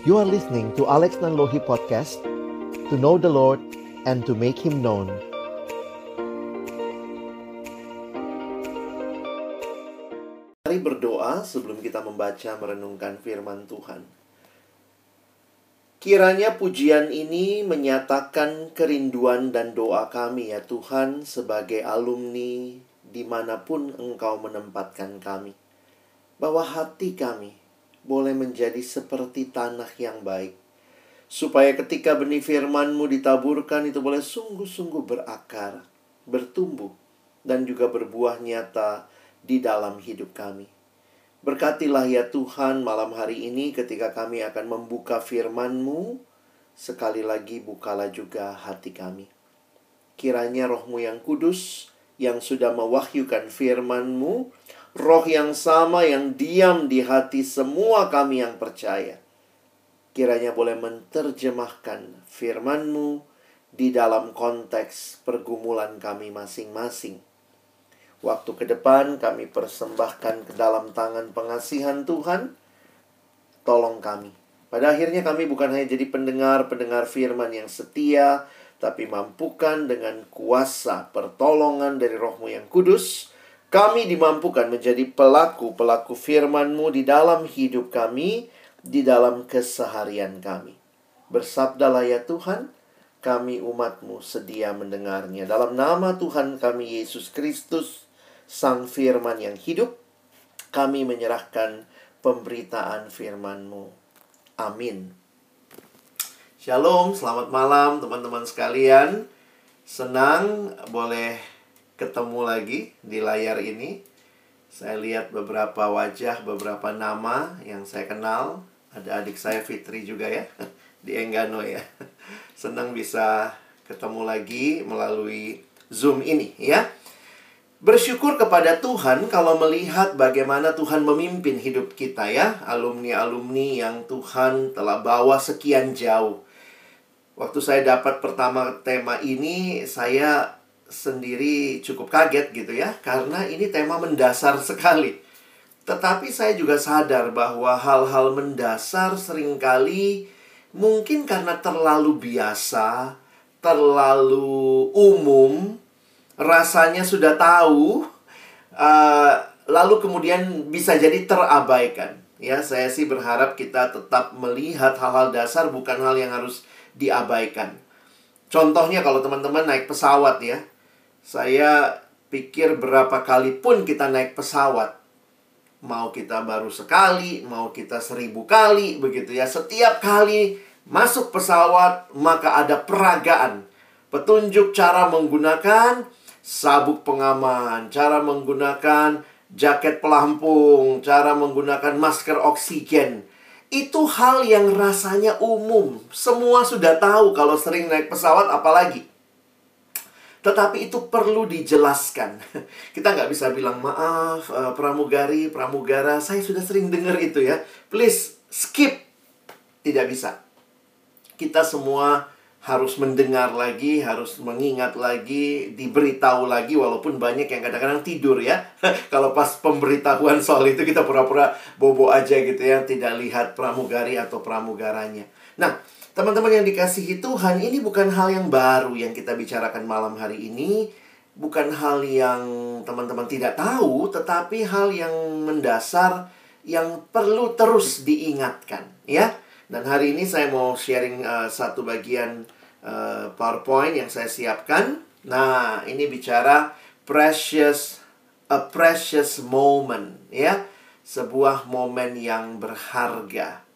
You are listening to Alex Nanlohi Podcast To know the Lord and to make Him known Mari berdoa sebelum kita membaca merenungkan firman Tuhan Kiranya pujian ini menyatakan kerinduan dan doa kami ya Tuhan sebagai alumni di mana pun Engkau menempatkan kami. Bahwa hati kami boleh menjadi seperti tanah yang baik. Supaya ketika benih firmanmu ditaburkan itu boleh sungguh-sungguh berakar, bertumbuh, dan juga berbuah nyata di dalam hidup kami. Berkatilah ya Tuhan malam hari ini ketika kami akan membuka firman-Mu. Sekali lagi bukalah juga hati kami. Kiranya rohmu yang kudus yang sudah mewahyukan firman-Mu, roh yang sama yang diam di hati semua kami yang percaya. Kiranya boleh menerjemahkan firman-Mu di dalam konteks pergumulan kami masing-masing Waktu ke depan kami persembahkan ke dalam tangan pengasihan Tuhan. Tolong kami. Pada akhirnya kami bukan hanya jadi pendengar-pendengar firman yang setia, tapi mampukan dengan kuasa pertolongan dari rohmu yang kudus, kami dimampukan menjadi pelaku-pelaku firman-Mu di dalam hidup kami, di dalam keseharian kami. Bersabdalah ya Tuhan, kami umatmu sedia mendengarnya. Dalam nama Tuhan kami Yesus Kristus, Sang Firman yang hidup, kami menyerahkan pemberitaan firman-Mu. Amin. Shalom, selamat malam teman-teman sekalian. Senang boleh ketemu lagi di layar ini. Saya lihat beberapa wajah, beberapa nama yang saya kenal. Ada adik saya Fitri juga ya, di Enggano ya. Senang bisa ketemu lagi melalui Zoom ini ya. Bersyukur kepada Tuhan kalau melihat bagaimana Tuhan memimpin hidup kita ya, alumni-alumni yang Tuhan telah bawa sekian jauh. Waktu saya dapat pertama tema ini, saya sendiri cukup kaget gitu ya, karena ini tema mendasar sekali. Tetapi saya juga sadar bahwa hal-hal mendasar sering kali mungkin karena terlalu biasa, terlalu umum, rasanya sudah tahu, uh, lalu kemudian bisa jadi terabaikan. Ya, saya sih berharap kita tetap melihat hal-hal dasar bukan hal yang harus diabaikan. Contohnya kalau teman-teman naik pesawat ya, saya pikir berapa kali pun kita naik pesawat, mau kita baru sekali, mau kita seribu kali, begitu ya. Setiap kali masuk pesawat, maka ada peragaan. Petunjuk cara menggunakan, sabuk pengaman, cara menggunakan jaket pelampung, cara menggunakan masker oksigen. Itu hal yang rasanya umum. Semua sudah tahu kalau sering naik pesawat apalagi. Tetapi itu perlu dijelaskan. Kita nggak bisa bilang, maaf, uh, pramugari, pramugara, saya sudah sering dengar itu ya. Please, skip. Tidak bisa. Kita semua harus mendengar lagi, harus mengingat lagi, diberitahu lagi walaupun banyak yang kadang-kadang tidur ya. Kalau pas pemberitahuan soal itu kita pura-pura bobo aja gitu ya, tidak lihat pramugari atau pramugaranya. Nah, teman-teman yang dikasihi Tuhan, ini bukan hal yang baru yang kita bicarakan malam hari ini, bukan hal yang teman-teman tidak tahu, tetapi hal yang mendasar yang perlu terus diingatkan ya. Dan hari ini saya mau sharing uh, satu bagian uh, PowerPoint yang saya siapkan. Nah, ini bicara precious a precious moment ya. Sebuah momen yang berharga.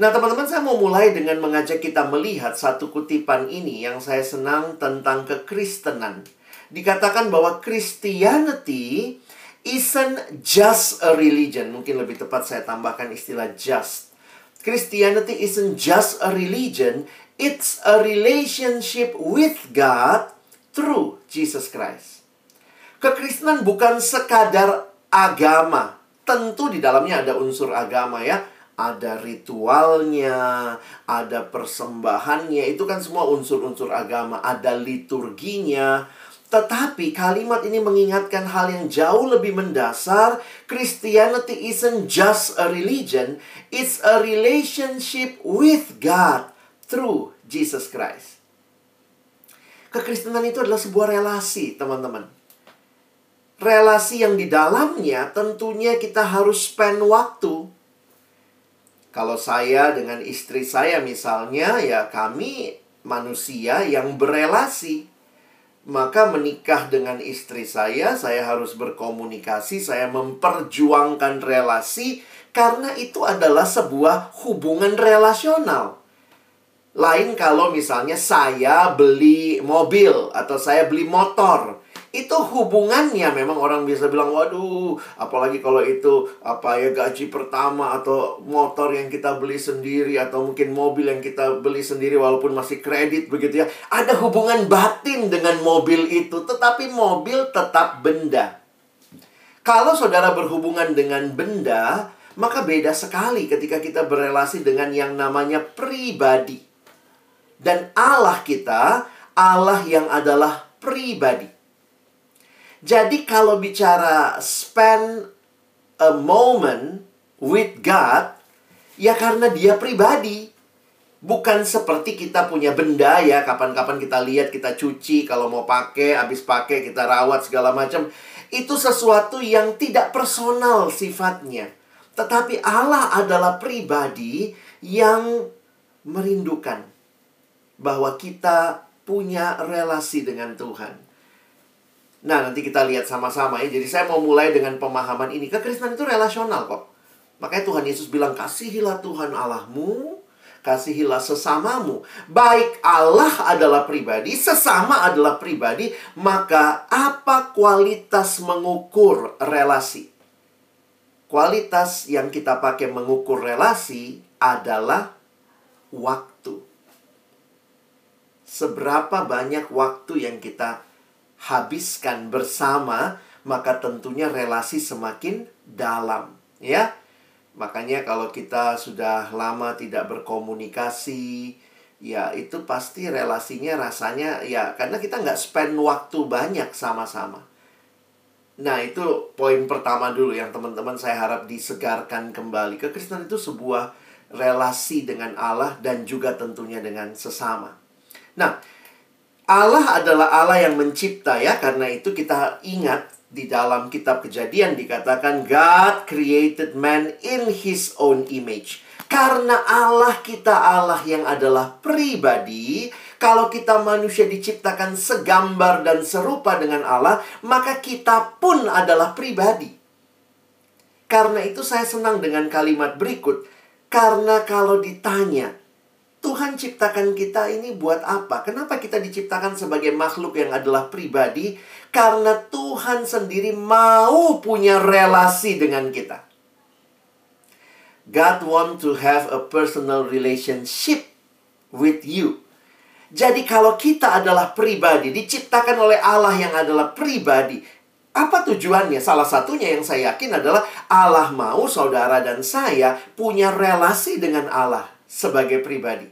Nah, teman-teman, saya mau mulai dengan mengajak kita melihat satu kutipan ini yang saya senang tentang kekristenan. Dikatakan bahwa Christianity isn't just a religion. Mungkin lebih tepat saya tambahkan istilah just Christianity isn't just a religion, it's a relationship with God through Jesus Christ. Kekristenan bukan sekadar agama. Tentu di dalamnya ada unsur agama ya. Ada ritualnya, ada persembahannya. Itu kan semua unsur-unsur agama. Ada liturginya. Tetapi kalimat ini mengingatkan hal yang jauh lebih mendasar. Christianity isn't just a religion, it's a relationship with God through Jesus Christ. Kekristenan itu adalah sebuah relasi, teman-teman. Relasi yang di dalamnya tentunya kita harus spend waktu. Kalau saya dengan istri saya misalnya, ya kami manusia yang berelasi maka menikah dengan istri saya, saya harus berkomunikasi, saya memperjuangkan relasi, karena itu adalah sebuah hubungan relasional. Lain kalau misalnya saya beli mobil atau saya beli motor, itu hubungannya memang orang bisa bilang waduh apalagi kalau itu apa ya gaji pertama atau motor yang kita beli sendiri atau mungkin mobil yang kita beli sendiri walaupun masih kredit begitu ya. Ada hubungan batin dengan mobil itu tetapi mobil tetap benda. Kalau saudara berhubungan dengan benda maka beda sekali ketika kita berelasi dengan yang namanya pribadi. Dan Allah kita Allah yang adalah pribadi jadi kalau bicara spend a moment with God, ya karena dia pribadi. Bukan seperti kita punya benda ya, kapan-kapan kita lihat, kita cuci, kalau mau pakai, habis pakai, kita rawat segala macam. Itu sesuatu yang tidak personal sifatnya. Tetapi Allah adalah pribadi yang merindukan bahwa kita punya relasi dengan Tuhan. Nah, nanti kita lihat sama-sama ya. Jadi saya mau mulai dengan pemahaman ini. Kekristenan itu relasional kok. Makanya Tuhan Yesus bilang, kasihilah Tuhan Allahmu, kasihilah sesamamu. Baik Allah adalah pribadi, sesama adalah pribadi, maka apa kualitas mengukur relasi? Kualitas yang kita pakai mengukur relasi adalah waktu. Seberapa banyak waktu yang kita habiskan bersama, maka tentunya relasi semakin dalam, ya. Makanya kalau kita sudah lama tidak berkomunikasi, ya itu pasti relasinya rasanya ya karena kita nggak spend waktu banyak sama-sama. Nah itu poin pertama dulu yang teman-teman saya harap disegarkan kembali. Kekristenan itu sebuah relasi dengan Allah dan juga tentunya dengan sesama. Nah, Allah adalah Allah yang mencipta ya, karena itu kita ingat di dalam kitab Kejadian dikatakan God created man in his own image. Karena Allah kita Allah yang adalah pribadi, kalau kita manusia diciptakan segambar dan serupa dengan Allah, maka kita pun adalah pribadi. Karena itu saya senang dengan kalimat berikut. Karena kalau ditanya, Tuhan ciptakan kita ini buat apa? Kenapa kita diciptakan sebagai makhluk yang adalah pribadi? Karena Tuhan sendiri mau punya relasi dengan kita. God want to have a personal relationship with you. Jadi kalau kita adalah pribadi, diciptakan oleh Allah yang adalah pribadi, apa tujuannya? Salah satunya yang saya yakin adalah Allah mau saudara dan saya punya relasi dengan Allah sebagai pribadi.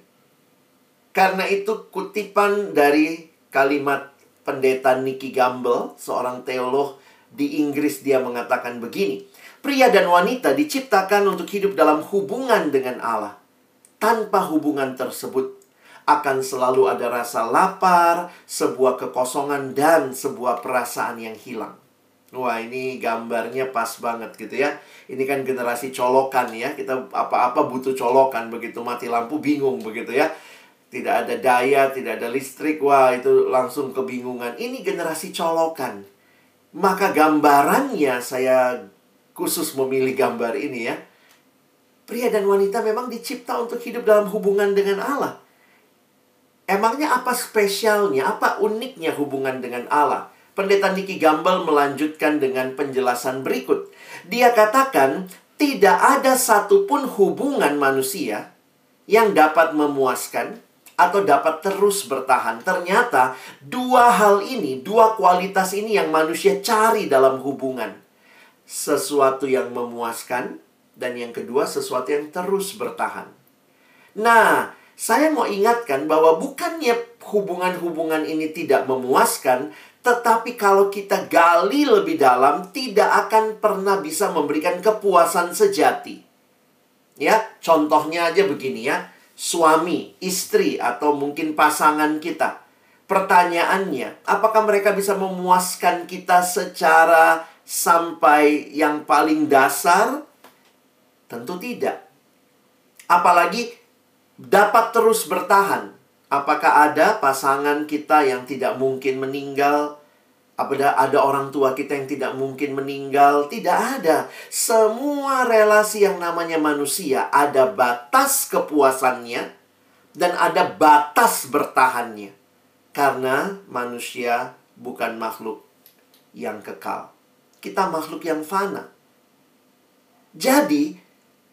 Karena itu kutipan dari kalimat pendeta Nicky Gamble, seorang teolog di Inggris dia mengatakan begini. Pria dan wanita diciptakan untuk hidup dalam hubungan dengan Allah. Tanpa hubungan tersebut akan selalu ada rasa lapar, sebuah kekosongan dan sebuah perasaan yang hilang. Wah, ini gambarnya pas banget gitu ya. Ini kan generasi colokan ya. Kita apa-apa butuh colokan begitu mati lampu bingung begitu ya. Tidak ada daya, tidak ada listrik. Wah, itu langsung kebingungan. Ini generasi colokan. Maka gambarannya saya khusus memilih gambar ini ya. Pria dan wanita memang dicipta untuk hidup dalam hubungan dengan Allah. Emangnya apa spesialnya, apa uniknya hubungan dengan Allah? Pendeta Niki Gambel melanjutkan dengan penjelasan berikut. Dia katakan, tidak ada satupun hubungan manusia yang dapat memuaskan atau dapat terus bertahan. Ternyata dua hal ini, dua kualitas ini yang manusia cari dalam hubungan. Sesuatu yang memuaskan dan yang kedua sesuatu yang terus bertahan. Nah, saya mau ingatkan bahwa bukannya hubungan-hubungan ini tidak memuaskan, Tetapi kalau kita gali lebih dalam, tidak akan pernah bisa memberikan kepuasan sejati. Ya, contohnya aja begini ya. Suami, istri, atau mungkin pasangan kita. Pertanyaannya, apakah mereka bisa memuaskan kita secara sampai yang paling dasar? Tentu tidak. Apalagi dapat terus bertahan. Apakah ada pasangan kita yang tidak mungkin meninggal? Apakah ada orang tua kita yang tidak mungkin meninggal? Tidak ada. Semua relasi yang namanya manusia ada batas kepuasannya dan ada batas bertahannya. Karena manusia bukan makhluk yang kekal. Kita makhluk yang fana. Jadi,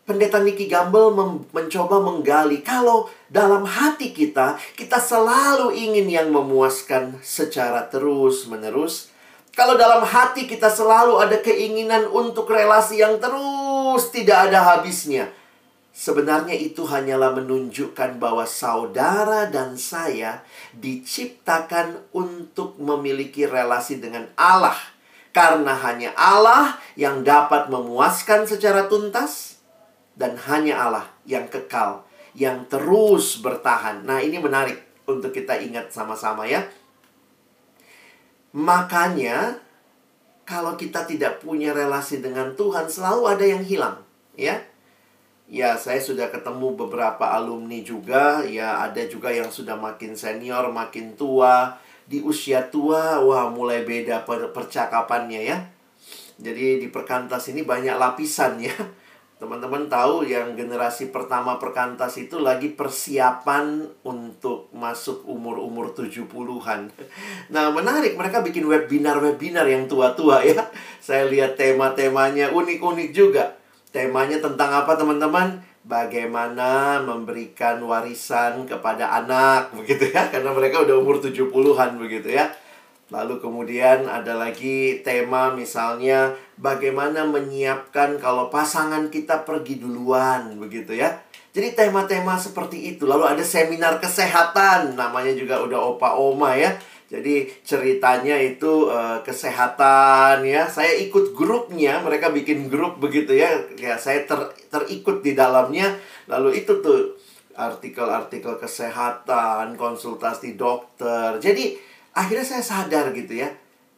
Pendeta Nicky Gamble mencoba menggali kalau dalam hati kita kita selalu ingin yang memuaskan secara terus-menerus. Kalau dalam hati kita selalu ada keinginan untuk relasi yang terus tidak ada habisnya. Sebenarnya itu hanyalah menunjukkan bahwa saudara dan saya diciptakan untuk memiliki relasi dengan Allah. Karena hanya Allah yang dapat memuaskan secara tuntas dan hanya Allah yang kekal, yang terus bertahan. Nah, ini menarik untuk kita ingat sama-sama ya. Makanya kalau kita tidak punya relasi dengan Tuhan, selalu ada yang hilang, ya. Ya, saya sudah ketemu beberapa alumni juga, ya ada juga yang sudah makin senior, makin tua. Di usia tua, wah mulai beda percakapannya ya. Jadi di perkantas ini banyak lapisan ya Teman-teman tahu yang generasi pertama perkantas itu lagi persiapan untuk masuk umur-umur 70-an. Nah, menarik mereka bikin webinar-webinar yang tua-tua ya. Saya lihat tema-temanya unik-unik juga. Temanya tentang apa, teman-teman? Bagaimana memberikan warisan kepada anak begitu ya, karena mereka udah umur 70-an begitu ya. Lalu kemudian ada lagi tema misalnya bagaimana menyiapkan kalau pasangan kita pergi duluan begitu ya. Jadi tema-tema seperti itu. Lalu ada seminar kesehatan namanya juga udah opa oma ya. Jadi ceritanya itu uh, kesehatan ya. Saya ikut grupnya, mereka bikin grup begitu ya. Ya saya ter terikut di dalamnya. Lalu itu tuh artikel-artikel kesehatan, konsultasi dokter. Jadi akhirnya saya sadar gitu ya.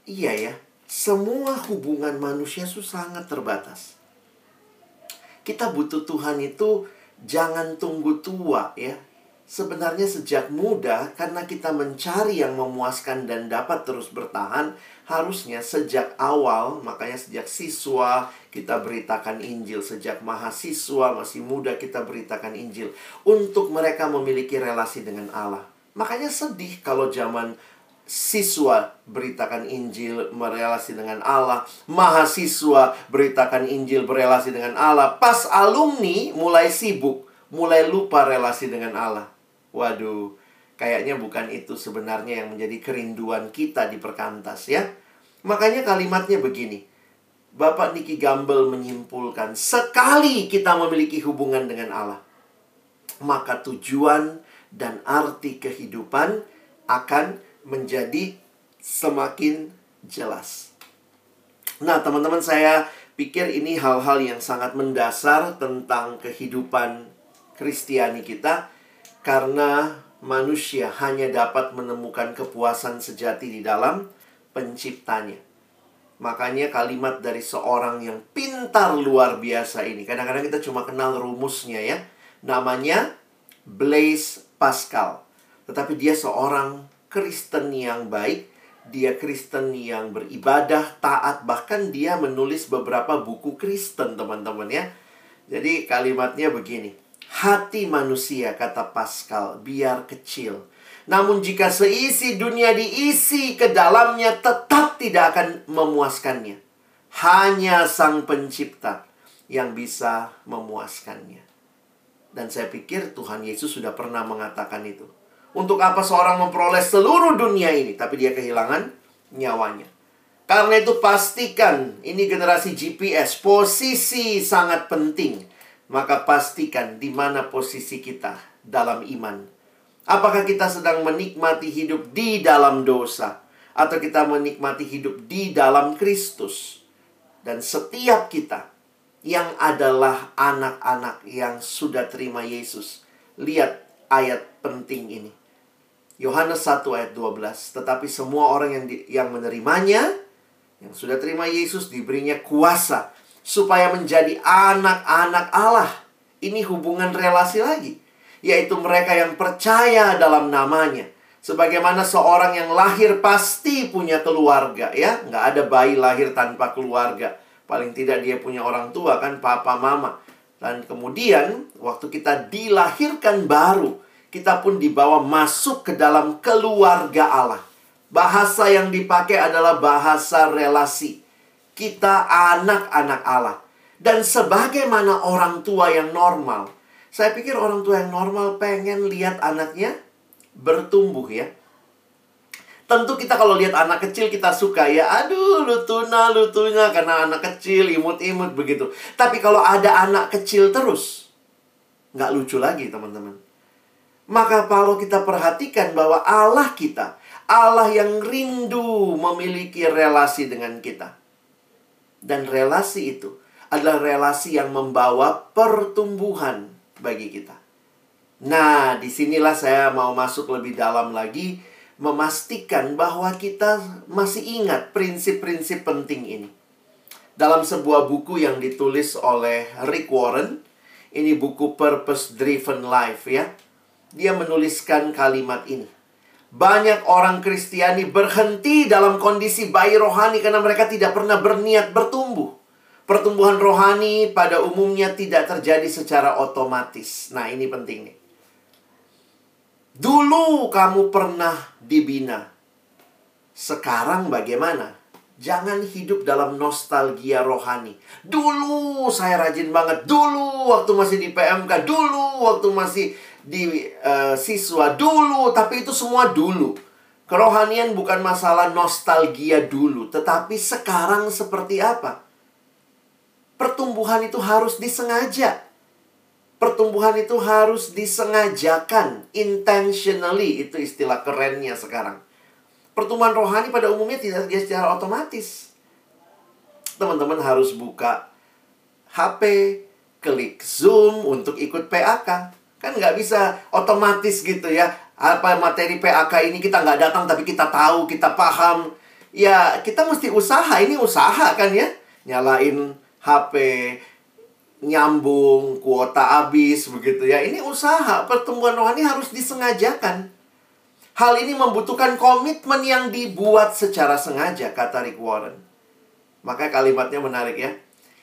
Iya ya semua hubungan manusia itu sangat terbatas. Kita butuh Tuhan itu jangan tunggu tua ya. Sebenarnya sejak muda karena kita mencari yang memuaskan dan dapat terus bertahan harusnya sejak awal makanya sejak siswa kita beritakan Injil. Sejak mahasiswa masih muda kita beritakan Injil. Untuk mereka memiliki relasi dengan Allah. Makanya sedih kalau zaman siswa beritakan Injil berelasi dengan Allah, mahasiswa beritakan Injil berelasi dengan Allah. Pas alumni mulai sibuk, mulai lupa relasi dengan Allah. Waduh, kayaknya bukan itu sebenarnya yang menjadi kerinduan kita di perkantas ya. Makanya kalimatnya begini. Bapak Niki Gamble menyimpulkan, sekali kita memiliki hubungan dengan Allah, maka tujuan dan arti kehidupan akan menjadi semakin jelas. Nah, teman-teman, saya pikir ini hal-hal yang sangat mendasar tentang kehidupan Kristiani kita, karena manusia hanya dapat menemukan kepuasan sejati di dalam Penciptanya. Makanya kalimat dari seorang yang pintar luar biasa ini. Kadang-kadang kita cuma kenal rumusnya ya. Namanya Blaise Pascal. Tetapi dia seorang Kristen yang baik, dia Kristen yang beribadah, taat, bahkan dia menulis beberapa buku Kristen, teman-teman ya. Jadi kalimatnya begini. Hati manusia, kata Pascal, biar kecil. Namun jika seisi dunia diisi ke dalamnya tetap tidak akan memuaskannya. Hanya sang pencipta yang bisa memuaskannya. Dan saya pikir Tuhan Yesus sudah pernah mengatakan itu. Untuk apa seorang memperoleh seluruh dunia ini, tapi dia kehilangan nyawanya. Karena itu pastikan ini generasi GPS, posisi sangat penting. Maka pastikan di mana posisi kita dalam iman. Apakah kita sedang menikmati hidup di dalam dosa? atau kita menikmati hidup di dalam Kristus. Dan setiap kita yang adalah anak-anak yang sudah terima Yesus. Lihat ayat penting ini. Yohanes 1 ayat 12. Tetapi semua orang yang di, yang menerimanya, yang sudah terima Yesus diberinya kuasa supaya menjadi anak-anak Allah. Ini hubungan relasi lagi, yaitu mereka yang percaya dalam namanya. Sebagaimana seorang yang lahir pasti punya keluarga, ya, nggak ada bayi lahir tanpa keluarga. Paling tidak dia punya orang tua kan, papa, mama. Dan kemudian waktu kita dilahirkan baru, kita pun dibawa masuk ke dalam keluarga Allah. Bahasa yang dipakai adalah bahasa relasi. Kita anak-anak Allah. Dan sebagaimana orang tua yang normal, saya pikir orang tua yang normal pengen lihat anaknya bertumbuh ya. Tentu kita kalau lihat anak kecil kita suka ya, aduh lutuna lutunya karena anak kecil imut-imut begitu. Tapi kalau ada anak kecil terus, nggak lucu lagi teman-teman. Maka kalau kita perhatikan bahwa Allah kita, Allah yang rindu memiliki relasi dengan kita. Dan relasi itu adalah relasi yang membawa pertumbuhan bagi kita. Nah, di sinilah saya mau masuk lebih dalam lagi, memastikan bahwa kita masih ingat prinsip-prinsip penting ini. Dalam sebuah buku yang ditulis oleh Rick Warren, ini buku Purpose Driven Life ya. Dia menuliskan kalimat ini. Banyak orang Kristiani berhenti dalam kondisi bayi rohani karena mereka tidak pernah berniat bertumbuh. Pertumbuhan rohani pada umumnya tidak terjadi secara otomatis. Nah, ini penting nih. Dulu kamu pernah dibina. Sekarang bagaimana? Jangan hidup dalam nostalgia rohani. Dulu saya rajin banget. Dulu waktu masih di PMK. Dulu waktu masih di uh, siswa. Dulu. Tapi itu semua dulu. Kerohanian bukan masalah nostalgia dulu. Tetapi sekarang seperti apa? pertumbuhan itu harus disengaja. Pertumbuhan itu harus disengajakan, intentionally itu istilah kerennya sekarang. Pertumbuhan rohani pada umumnya tidak terjadi secara otomatis. Teman-teman harus buka HP, klik Zoom untuk ikut PAK. Kan nggak bisa otomatis gitu ya. Apa materi PAK ini kita nggak datang tapi kita tahu, kita paham. Ya kita mesti usaha, ini usaha kan ya. Nyalain HP nyambung, kuota habis begitu ya. Ini usaha, pertumbuhan rohani harus disengajakan. Hal ini membutuhkan komitmen yang dibuat secara sengaja, kata Rick Warren. Maka kalimatnya menarik ya.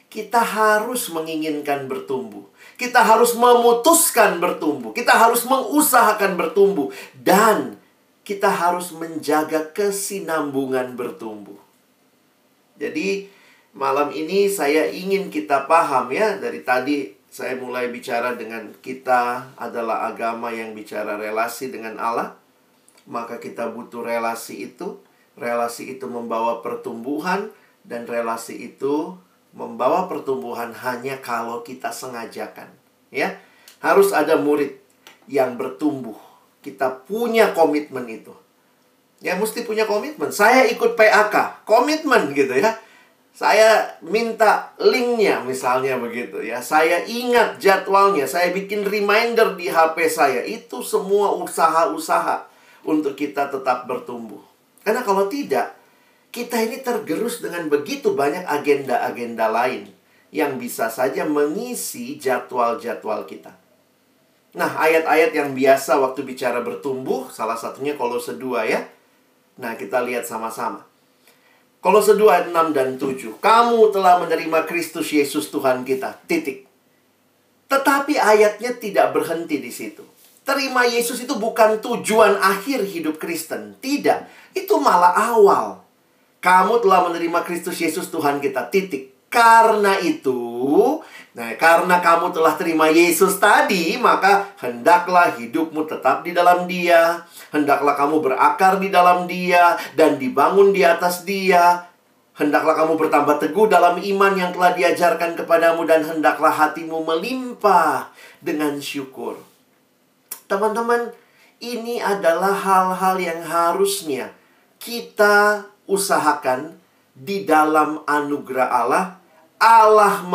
Kita harus menginginkan bertumbuh. Kita harus memutuskan bertumbuh. Kita harus mengusahakan bertumbuh. Dan kita harus menjaga kesinambungan bertumbuh. Jadi, malam ini saya ingin kita paham ya dari tadi saya mulai bicara dengan kita adalah agama yang bicara relasi dengan Allah maka kita butuh relasi itu relasi itu membawa pertumbuhan dan relasi itu membawa pertumbuhan hanya kalau kita sengajakan ya harus ada murid yang bertumbuh kita punya komitmen itu ya mesti punya komitmen saya ikut PAK komitmen gitu ya saya minta linknya misalnya begitu ya. Saya ingat jadwalnya, saya bikin reminder di HP saya. Itu semua usaha-usaha untuk kita tetap bertumbuh. Karena kalau tidak, kita ini tergerus dengan begitu banyak agenda-agenda lain yang bisa saja mengisi jadwal-jadwal kita. Nah, ayat-ayat yang biasa waktu bicara bertumbuh, salah satunya Kolose 2 ya. Nah, kita lihat sama-sama. Kolose 2 ayat 6 dan 7. Kamu telah menerima Kristus Yesus Tuhan kita. Titik. Tetapi ayatnya tidak berhenti di situ. Terima Yesus itu bukan tujuan akhir hidup Kristen. Tidak. Itu malah awal. Kamu telah menerima Kristus Yesus Tuhan kita. Titik. Karena itu, nah karena kamu telah terima Yesus tadi, maka hendaklah hidupmu tetap di dalam Dia. Hendaklah kamu berakar di dalam Dia dan dibangun di atas Dia. Hendaklah kamu bertambah teguh dalam iman yang telah diajarkan kepadamu dan hendaklah hatimu melimpah dengan syukur. Teman-teman, ini adalah hal-hal yang harusnya kita usahakan di dalam anugerah Allah, Allah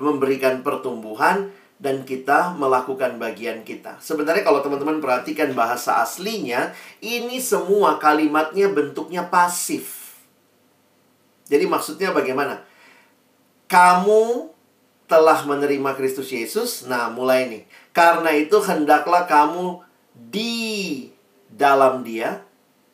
memberikan pertumbuhan dan kita melakukan bagian kita. Sebenarnya kalau teman-teman perhatikan bahasa aslinya, ini semua kalimatnya bentuknya pasif. Jadi maksudnya bagaimana? Kamu telah menerima Kristus Yesus. Nah, mulai nih. Karena itu hendaklah kamu di dalam Dia.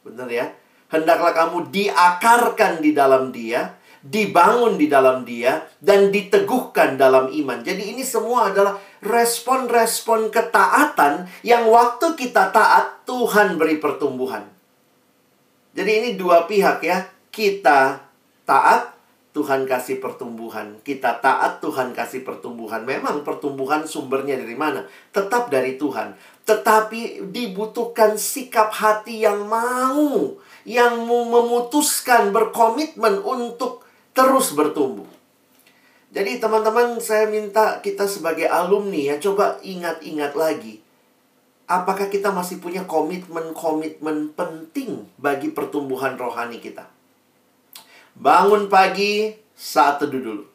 Benar ya? Hendaklah kamu diakarkan di dalam Dia, dibangun di dalam Dia, dan diteguhkan dalam iman. Jadi ini semua adalah respon-respon ketaatan yang waktu kita taat, Tuhan beri pertumbuhan. Jadi ini dua pihak ya. Kita taat, Tuhan kasih pertumbuhan. Kita taat, Tuhan kasih pertumbuhan. Memang pertumbuhan sumbernya dari mana? Tetap dari Tuhan. Tetapi dibutuhkan sikap hati yang mau yang memutuskan berkomitmen untuk terus bertumbuh. Jadi teman-teman saya minta kita sebagai alumni ya coba ingat-ingat lagi. Apakah kita masih punya komitmen-komitmen penting bagi pertumbuhan rohani kita? Bangun pagi saat teduh dulu.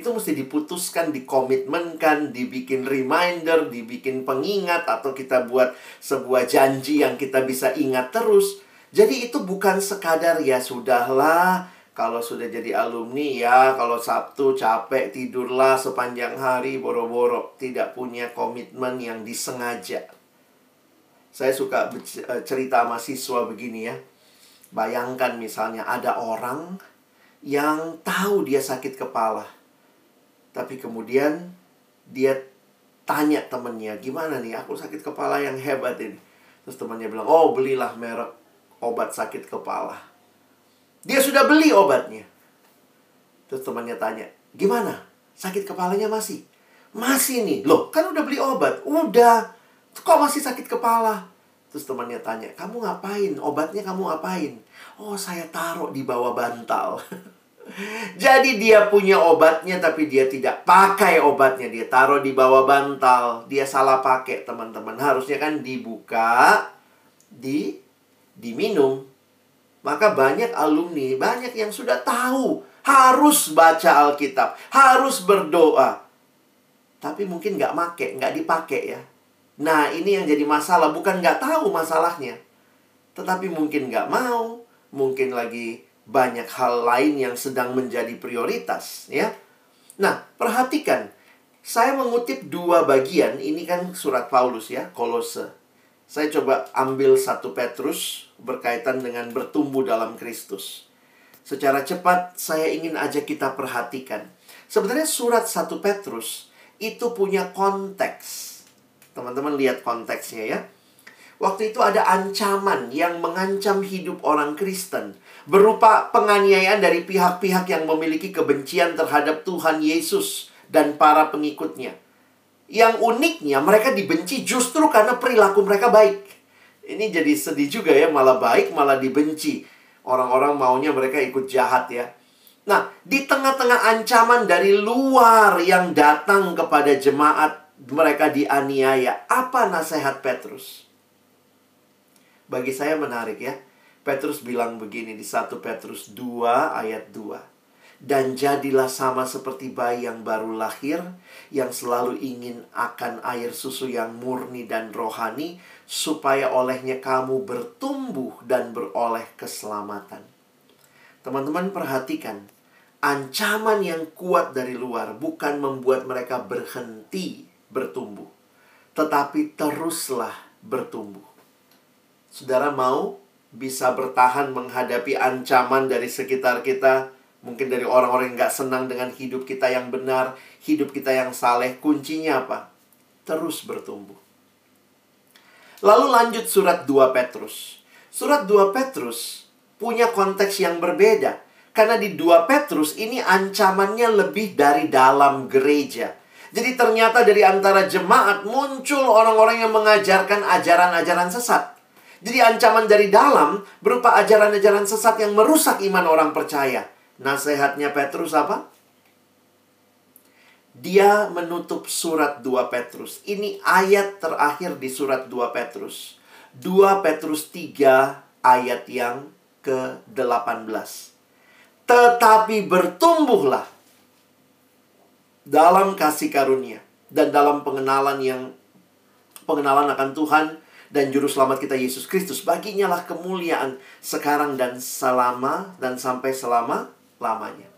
Itu mesti diputuskan, dikomitmenkan, dibikin reminder, dibikin pengingat, atau kita buat sebuah janji yang kita bisa ingat terus. Jadi itu bukan sekadar ya sudahlah, kalau sudah jadi alumni ya, kalau Sabtu capek tidurlah sepanjang hari boro-boro, tidak punya komitmen yang disengaja. Saya suka eh, cerita mahasiswa begini ya. Bayangkan misalnya ada orang yang tahu dia sakit kepala. Tapi kemudian dia tanya temennya, gimana nih aku sakit kepala yang hebat ini. Terus temannya bilang, oh belilah merek obat sakit kepala. Dia sudah beli obatnya. Terus temannya tanya, gimana? Sakit kepalanya masih? Masih nih. Loh, kan udah beli obat. Udah. Kok masih sakit kepala? Terus temannya tanya, kamu ngapain? Obatnya kamu ngapain? Oh, saya taruh di bawah bantal. Jadi dia punya obatnya tapi dia tidak pakai obatnya. Dia taruh di bawah bantal. Dia salah pakai, teman-teman. Harusnya kan dibuka, di diminum. Maka banyak alumni, banyak yang sudah tahu harus baca Alkitab, harus berdoa. Tapi mungkin nggak make, nggak dipakai ya. Nah ini yang jadi masalah, bukan nggak tahu masalahnya. Tetapi mungkin nggak mau, mungkin lagi banyak hal lain yang sedang menjadi prioritas ya. Nah, perhatikan. Saya mengutip dua bagian, ini kan surat Paulus ya, Kolose. Saya coba ambil satu Petrus berkaitan dengan bertumbuh dalam Kristus. Secara cepat saya ingin aja kita perhatikan. Sebenarnya surat satu Petrus itu punya konteks. Teman-teman lihat konteksnya ya. Waktu itu ada ancaman yang mengancam hidup orang Kristen berupa penganiayaan dari pihak-pihak yang memiliki kebencian terhadap Tuhan Yesus dan para pengikutnya. Yang uniknya mereka dibenci justru karena perilaku mereka baik. Ini jadi sedih juga ya, malah baik malah dibenci. Orang-orang maunya mereka ikut jahat ya. Nah, di tengah-tengah ancaman dari luar yang datang kepada jemaat mereka dianiaya, apa nasihat Petrus? Bagi saya menarik ya. Petrus bilang begini di 1 Petrus 2 ayat 2. Dan jadilah sama seperti bayi yang baru lahir, yang selalu ingin akan air susu yang murni dan rohani, supaya olehnya kamu bertumbuh dan beroleh keselamatan. Teman-teman perhatikan, ancaman yang kuat dari luar bukan membuat mereka berhenti bertumbuh, tetapi teruslah bertumbuh. Saudara mau bisa bertahan menghadapi ancaman dari sekitar kita, mungkin dari orang-orang yang gak senang dengan hidup kita yang benar, hidup kita yang saleh, kuncinya apa? Terus bertumbuh. Lalu lanjut surat 2 Petrus. Surat 2 Petrus punya konteks yang berbeda. Karena di 2 Petrus ini ancamannya lebih dari dalam gereja. Jadi ternyata dari antara jemaat muncul orang-orang yang mengajarkan ajaran-ajaran sesat. Jadi ancaman dari dalam berupa ajaran-ajaran sesat yang merusak iman orang percaya. Nasihatnya Petrus apa? Dia menutup surat 2 Petrus. Ini ayat terakhir di surat 2 Petrus. 2 Petrus 3 ayat yang ke-18. Tetapi bertumbuhlah dalam kasih karunia dan dalam pengenalan yang pengenalan akan Tuhan dan juru selamat kita Yesus Kristus. Baginya lah kemuliaan sekarang dan selama dan sampai selama-lamanya.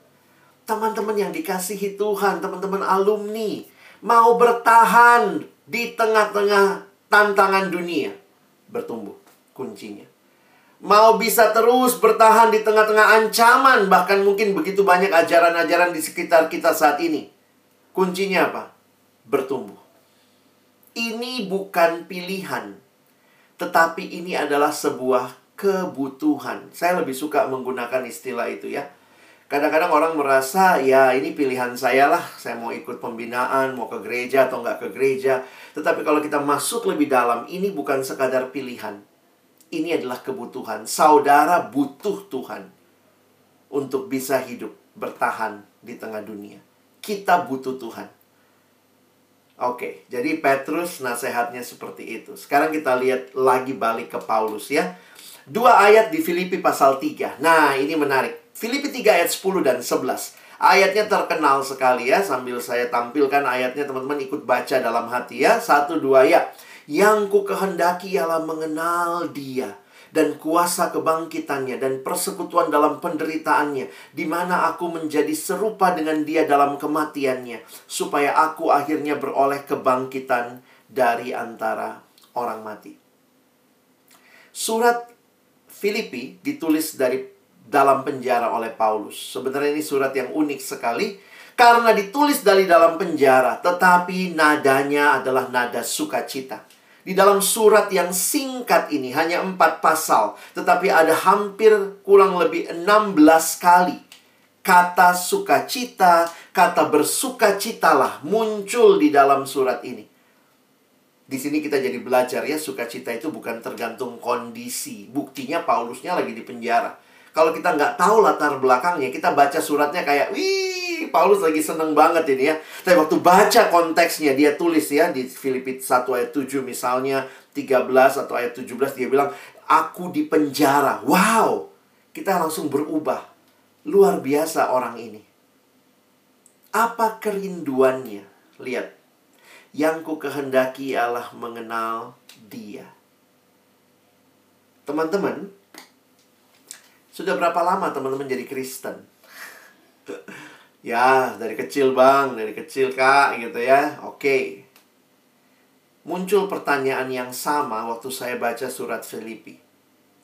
Teman-teman yang dikasihi Tuhan, teman-teman alumni, mau bertahan di tengah-tengah tantangan dunia, bertumbuh kuncinya. Mau bisa terus bertahan di tengah-tengah ancaman, bahkan mungkin begitu banyak ajaran-ajaran di sekitar kita saat ini. Kuncinya apa? Bertumbuh. Ini bukan pilihan, tetapi ini adalah sebuah kebutuhan. Saya lebih suka menggunakan istilah itu ya. Kadang-kadang orang merasa, ya ini pilihan saya lah. Saya mau ikut pembinaan, mau ke gereja atau nggak ke gereja. Tetapi kalau kita masuk lebih dalam, ini bukan sekadar pilihan. Ini adalah kebutuhan. Saudara butuh Tuhan untuk bisa hidup, bertahan di tengah dunia. Kita butuh Tuhan. Oke, jadi Petrus nasihatnya seperti itu. Sekarang kita lihat lagi balik ke Paulus ya. Dua ayat di Filipi pasal 3. Nah, ini menarik. Filipi 3 ayat 10 dan 11. Ayatnya terkenal sekali ya. Sambil saya tampilkan ayatnya teman-teman ikut baca dalam hati ya. Satu dua ya. Yang ku kehendaki ialah mengenal dia dan kuasa kebangkitannya dan persekutuan dalam penderitaannya di mana aku menjadi serupa dengan dia dalam kematiannya supaya aku akhirnya beroleh kebangkitan dari antara orang mati. Surat Filipi ditulis dari dalam penjara oleh Paulus. Sebenarnya ini surat yang unik sekali karena ditulis dari dalam penjara tetapi nadanya adalah nada sukacita. Di dalam surat yang singkat ini hanya empat pasal, tetapi ada hampir kurang lebih 16 kali kata sukacita, kata bersukacitalah muncul di dalam surat ini. Di sini kita jadi belajar ya, sukacita itu bukan tergantung kondisi. Buktinya Paulusnya lagi di penjara. Kalau kita nggak tahu latar belakangnya, kita baca suratnya kayak, wih, Paulus lagi seneng banget ini ya. Tapi waktu baca konteksnya, dia tulis ya di Filipi 1 ayat 7 misalnya, 13 atau ayat 17, dia bilang, aku di penjara. Wow! Kita langsung berubah. Luar biasa orang ini. Apa kerinduannya? Lihat. Yang ku kehendaki Allah mengenal dia. Teman-teman, sudah berapa lama teman-teman jadi Kristen? Ya, dari kecil bang, dari kecil kak, gitu ya. Oke. Muncul pertanyaan yang sama waktu saya baca surat Filipi.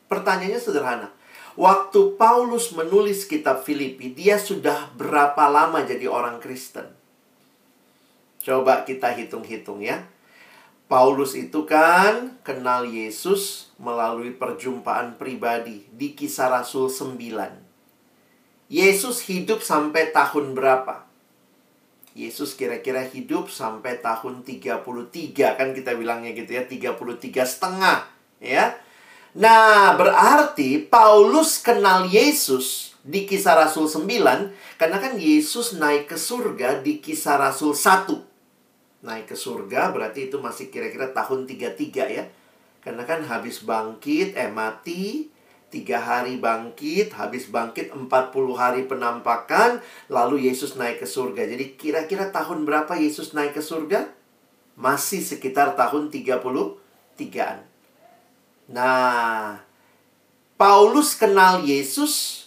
Pertanyaannya sederhana. Waktu Paulus menulis kitab Filipi, dia sudah berapa lama jadi orang Kristen? Coba kita hitung-hitung ya. Paulus itu kan kenal Yesus melalui perjumpaan pribadi di kisah Rasul 9. Yesus hidup sampai tahun berapa? Yesus kira-kira hidup sampai tahun 33 kan kita bilangnya gitu ya 33 setengah ya. Nah berarti Paulus kenal Yesus di kisah Rasul 9 Karena kan Yesus naik ke surga di kisah Rasul 1 Naik ke surga berarti itu masih kira-kira tahun 33 ya. Karena kan habis bangkit, eh mati, Tiga hari bangkit, habis bangkit 40 hari penampakan, lalu Yesus naik ke surga. Jadi kira-kira tahun berapa Yesus naik ke surga? Masih sekitar tahun 33-an. Nah, Paulus kenal Yesus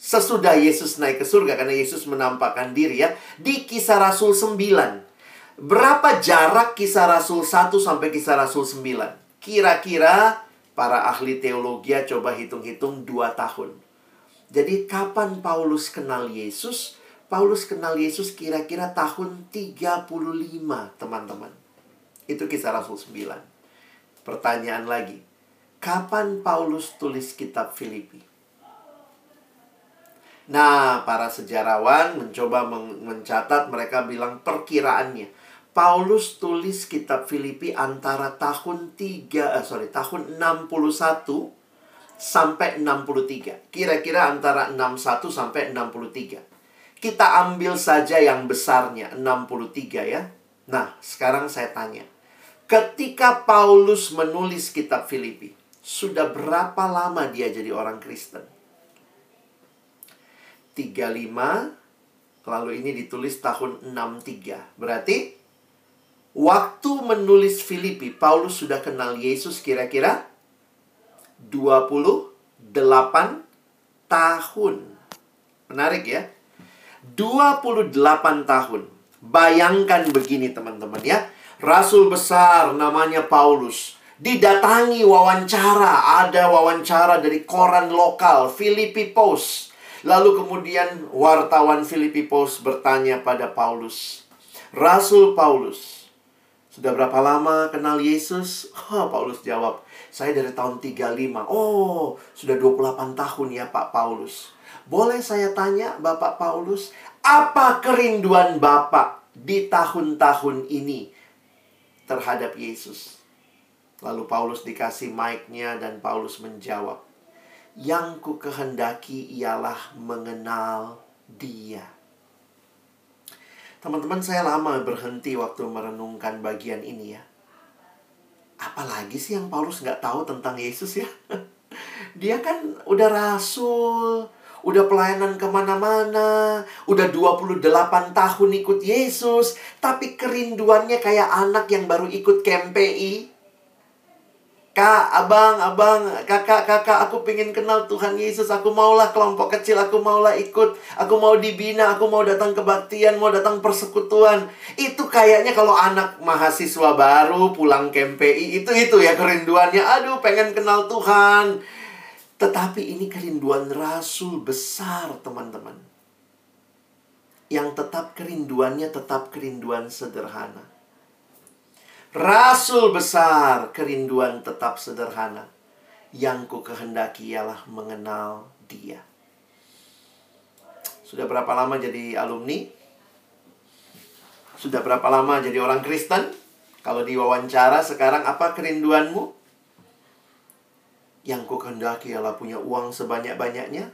sesudah Yesus naik ke surga karena Yesus menampakkan diri ya di kisah Rasul 9. Berapa jarak kisah Rasul 1 sampai kisah Rasul 9? Kira-kira Para ahli teologi coba hitung-hitung dua tahun. Jadi kapan Paulus kenal Yesus? Paulus kenal Yesus kira-kira tahun 35, teman-teman. Itu kisah Rasul 9. Pertanyaan lagi. Kapan Paulus tulis kitab Filipi? Nah, para sejarawan mencoba mencatat mereka bilang perkiraannya Paulus tulis kitab Filipi antara tahun 3 eh, sorry tahun 61 sampai 63. Kira-kira antara 61 sampai 63. Kita ambil saja yang besarnya 63 ya. Nah, sekarang saya tanya. Ketika Paulus menulis kitab Filipi, Sudah berapa lama dia jadi orang Kristen? 35 lalu ini ditulis tahun 63. Berarti waktu menulis Filipi Paulus sudah kenal Yesus kira-kira 28 tahun. Menarik ya. 28 tahun. Bayangkan begini teman-teman ya. Rasul besar namanya Paulus didatangi wawancara, ada wawancara dari koran lokal Filipi Post. Lalu kemudian wartawan Filipi Post bertanya pada Paulus, "Rasul Paulus, sudah berapa lama kenal Yesus?" Oh, Paulus jawab, "Saya dari tahun 35." "Oh, sudah 28 tahun ya, Pak Paulus." Boleh saya tanya, Bapak Paulus, apa kerinduan Bapak di tahun-tahun ini terhadap Yesus? Lalu Paulus dikasih mic-nya dan Paulus menjawab, "Yang ku kehendaki ialah mengenal Dia." Teman-teman, saya lama berhenti waktu merenungkan bagian ini ya. Apalagi sih yang Paulus nggak tahu tentang Yesus ya? Dia kan udah rasul, udah pelayanan ke mana-mana, udah 28 tahun ikut Yesus, tapi kerinduannya kayak anak yang baru ikut KMPI. Kak, abang, abang, kakak, kakak, aku pengen kenal Tuhan Yesus. Aku maulah kelompok kecil, aku maulah ikut. Aku mau dibina, aku mau datang kebaktian, mau datang persekutuan. Itu kayaknya kalau anak mahasiswa baru pulang KMPI, itu itu ya kerinduannya. Aduh, pengen kenal Tuhan. Tetapi ini kerinduan rasul besar, teman-teman. Yang tetap kerinduannya tetap kerinduan sederhana. Rasul besar, kerinduan tetap sederhana. Yang ku kehendaki ialah mengenal dia. Sudah berapa lama jadi alumni? Sudah berapa lama jadi orang Kristen? Kalau diwawancara sekarang apa kerinduanmu? Yang ku kehendaki ialah punya uang sebanyak-banyaknya.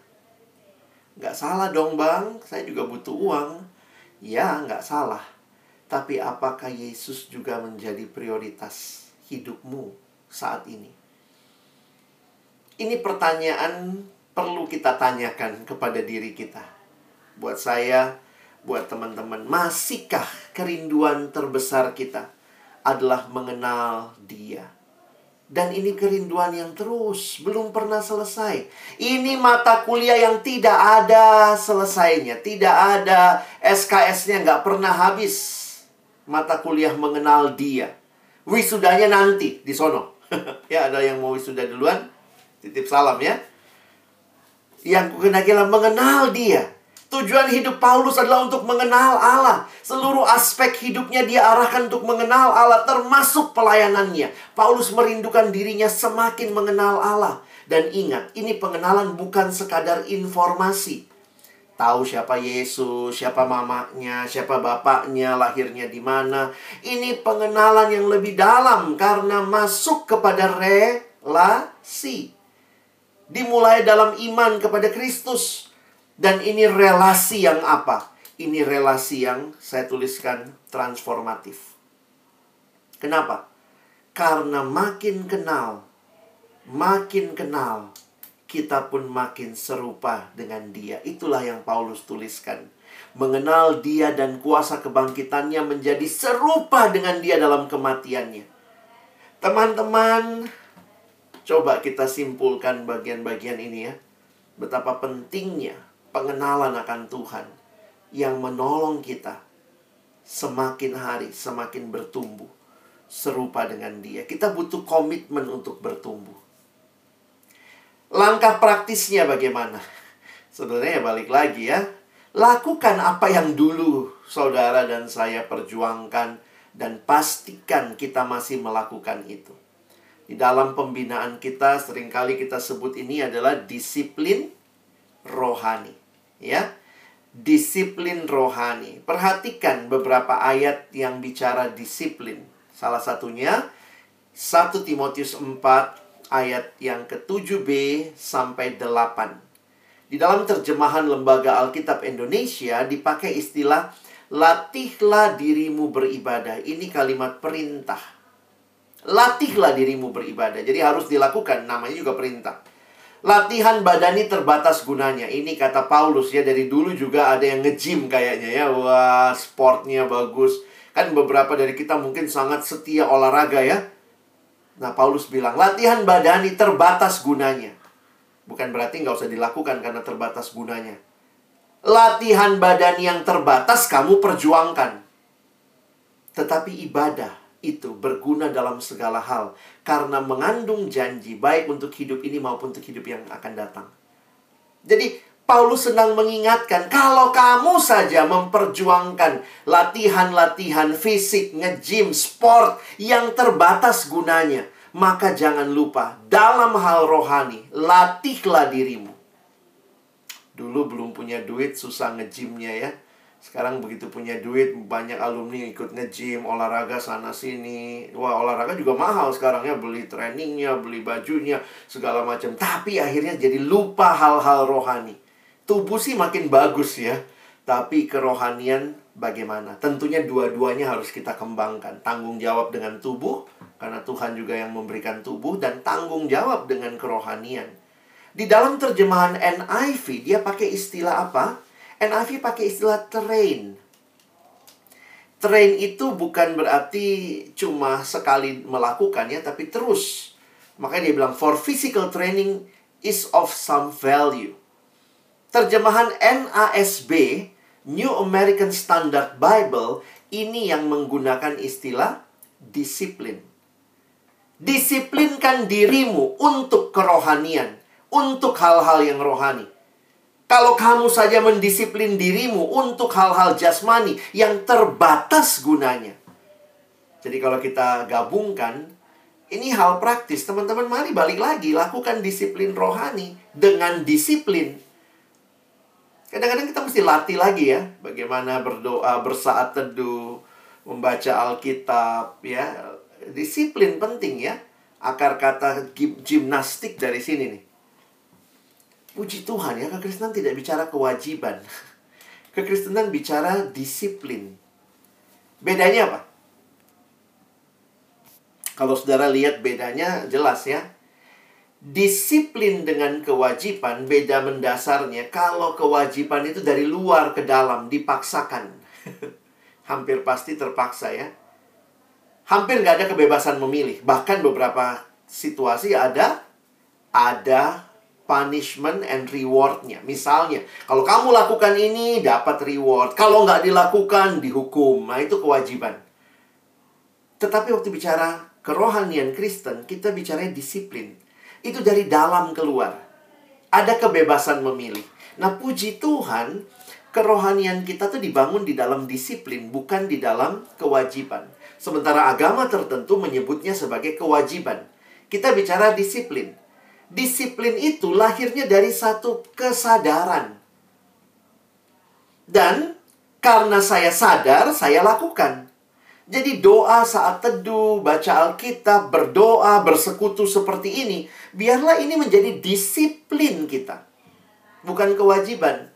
Nggak salah dong bang, saya juga butuh uang. Ya, nggak salah. Tapi apakah Yesus juga menjadi prioritas hidupmu saat ini? Ini pertanyaan perlu kita tanyakan kepada diri kita. Buat saya, buat teman-teman, masihkah kerinduan terbesar kita adalah mengenal Dia? Dan ini kerinduan yang terus, belum pernah selesai. Ini mata kuliah yang tidak ada selesainya. Tidak ada SKS-nya, nggak pernah habis. Mata kuliah mengenal dia. Wisudanya nanti di sono. ya, ada yang mau wisuda duluan? Titip salam ya. Yang kukenakilah mengenal dia. Tujuan hidup Paulus adalah untuk mengenal Allah. Seluruh aspek hidupnya dia arahkan untuk mengenal Allah, termasuk pelayanannya. Paulus merindukan dirinya semakin mengenal Allah. Dan ingat, ini pengenalan bukan sekadar informasi. Tahu siapa Yesus, siapa mamanya, siapa bapaknya, lahirnya di mana. Ini pengenalan yang lebih dalam karena masuk kepada relasi. Dimulai dalam iman kepada Kristus dan ini relasi yang apa? Ini relasi yang saya tuliskan transformatif. Kenapa? Karena makin kenal, makin kenal, kita pun makin serupa dengan dia. Itulah yang Paulus tuliskan. Mengenal dia dan kuasa kebangkitannya menjadi serupa dengan dia dalam kematiannya. Teman-teman, coba kita simpulkan bagian-bagian ini ya. Betapa pentingnya pengenalan akan Tuhan yang menolong kita semakin hari semakin bertumbuh serupa dengan Dia. Kita butuh komitmen untuk bertumbuh. Langkah praktisnya bagaimana? Sebenarnya balik lagi ya. Lakukan apa yang dulu saudara dan saya perjuangkan dan pastikan kita masih melakukan itu. Di dalam pembinaan kita sering kali kita sebut ini adalah disiplin rohani ya disiplin rohani. Perhatikan beberapa ayat yang bicara disiplin. Salah satunya 1 Timotius 4 ayat yang ke-7b sampai 8. Di dalam terjemahan Lembaga Alkitab Indonesia dipakai istilah latihlah dirimu beribadah. Ini kalimat perintah. Latihlah dirimu beribadah. Jadi harus dilakukan, namanya juga perintah. Latihan badani terbatas gunanya. Ini kata Paulus ya, dari dulu juga ada yang nge-gym kayaknya ya. Wah, sportnya bagus. Kan beberapa dari kita mungkin sangat setia olahraga ya. Nah, Paulus bilang, latihan badani terbatas gunanya. Bukan berarti nggak usah dilakukan karena terbatas gunanya. Latihan badani yang terbatas kamu perjuangkan. Tetapi ibadah itu berguna dalam segala hal karena mengandung janji baik untuk hidup ini maupun untuk hidup yang akan datang. Jadi Paulus sedang mengingatkan kalau kamu saja memperjuangkan latihan-latihan fisik, nge-gym, sport yang terbatas gunanya, maka jangan lupa dalam hal rohani latihlah dirimu. Dulu belum punya duit susah nge-gymnya ya. Sekarang begitu punya duit banyak alumni ikut nge-gym olahraga sana sini wah olahraga juga mahal sekarang ya. Beli trainingnya beli bajunya segala macam. Tapi akhirnya jadi lupa hal-hal rohani tubuh sih makin bagus ya tapi kerohanian bagaimana tentunya dua-duanya harus kita kembangkan tanggung jawab dengan tubuh karena Tuhan juga yang memberikan tubuh dan tanggung jawab dengan kerohanian di dalam terjemahan NIV dia pakai istilah apa NIV pakai istilah train. Train itu bukan berarti cuma sekali melakukan ya, tapi terus. Makanya dia bilang, for physical training is of some value. Terjemahan NASB, New American Standard Bible, ini yang menggunakan istilah disiplin. Disiplinkan dirimu untuk kerohanian, untuk hal-hal yang rohani. Kalau kamu saja mendisiplin dirimu untuk hal-hal jasmani yang terbatas gunanya. Jadi kalau kita gabungkan, ini hal praktis. Teman-teman mari balik lagi, lakukan disiplin rohani dengan disiplin. Kadang-kadang kita mesti latih lagi ya, bagaimana berdoa, bersaat teduh, membaca Alkitab ya. Disiplin penting ya. Akar kata gimnastik dari sini nih. Puji Tuhan ya, kekristenan tidak bicara kewajiban. Kekristenan bicara disiplin. Bedanya apa? Kalau saudara lihat bedanya jelas ya. Disiplin dengan kewajiban beda mendasarnya kalau kewajiban itu dari luar ke dalam dipaksakan. Hampir pasti terpaksa ya. Hampir nggak ada kebebasan memilih. Bahkan beberapa situasi ada ada punishment and rewardnya. Misalnya, kalau kamu lakukan ini, dapat reward. Kalau nggak dilakukan, dihukum. Nah, itu kewajiban. Tetapi waktu bicara kerohanian Kristen, kita bicara disiplin. Itu dari dalam keluar. Ada kebebasan memilih. Nah, puji Tuhan, kerohanian kita tuh dibangun di dalam disiplin, bukan di dalam kewajiban. Sementara agama tertentu menyebutnya sebagai kewajiban. Kita bicara disiplin disiplin itu lahirnya dari satu kesadaran. Dan karena saya sadar, saya lakukan. Jadi doa saat teduh, baca Alkitab, berdoa, bersekutu seperti ini, biarlah ini menjadi disiplin kita. Bukan kewajiban.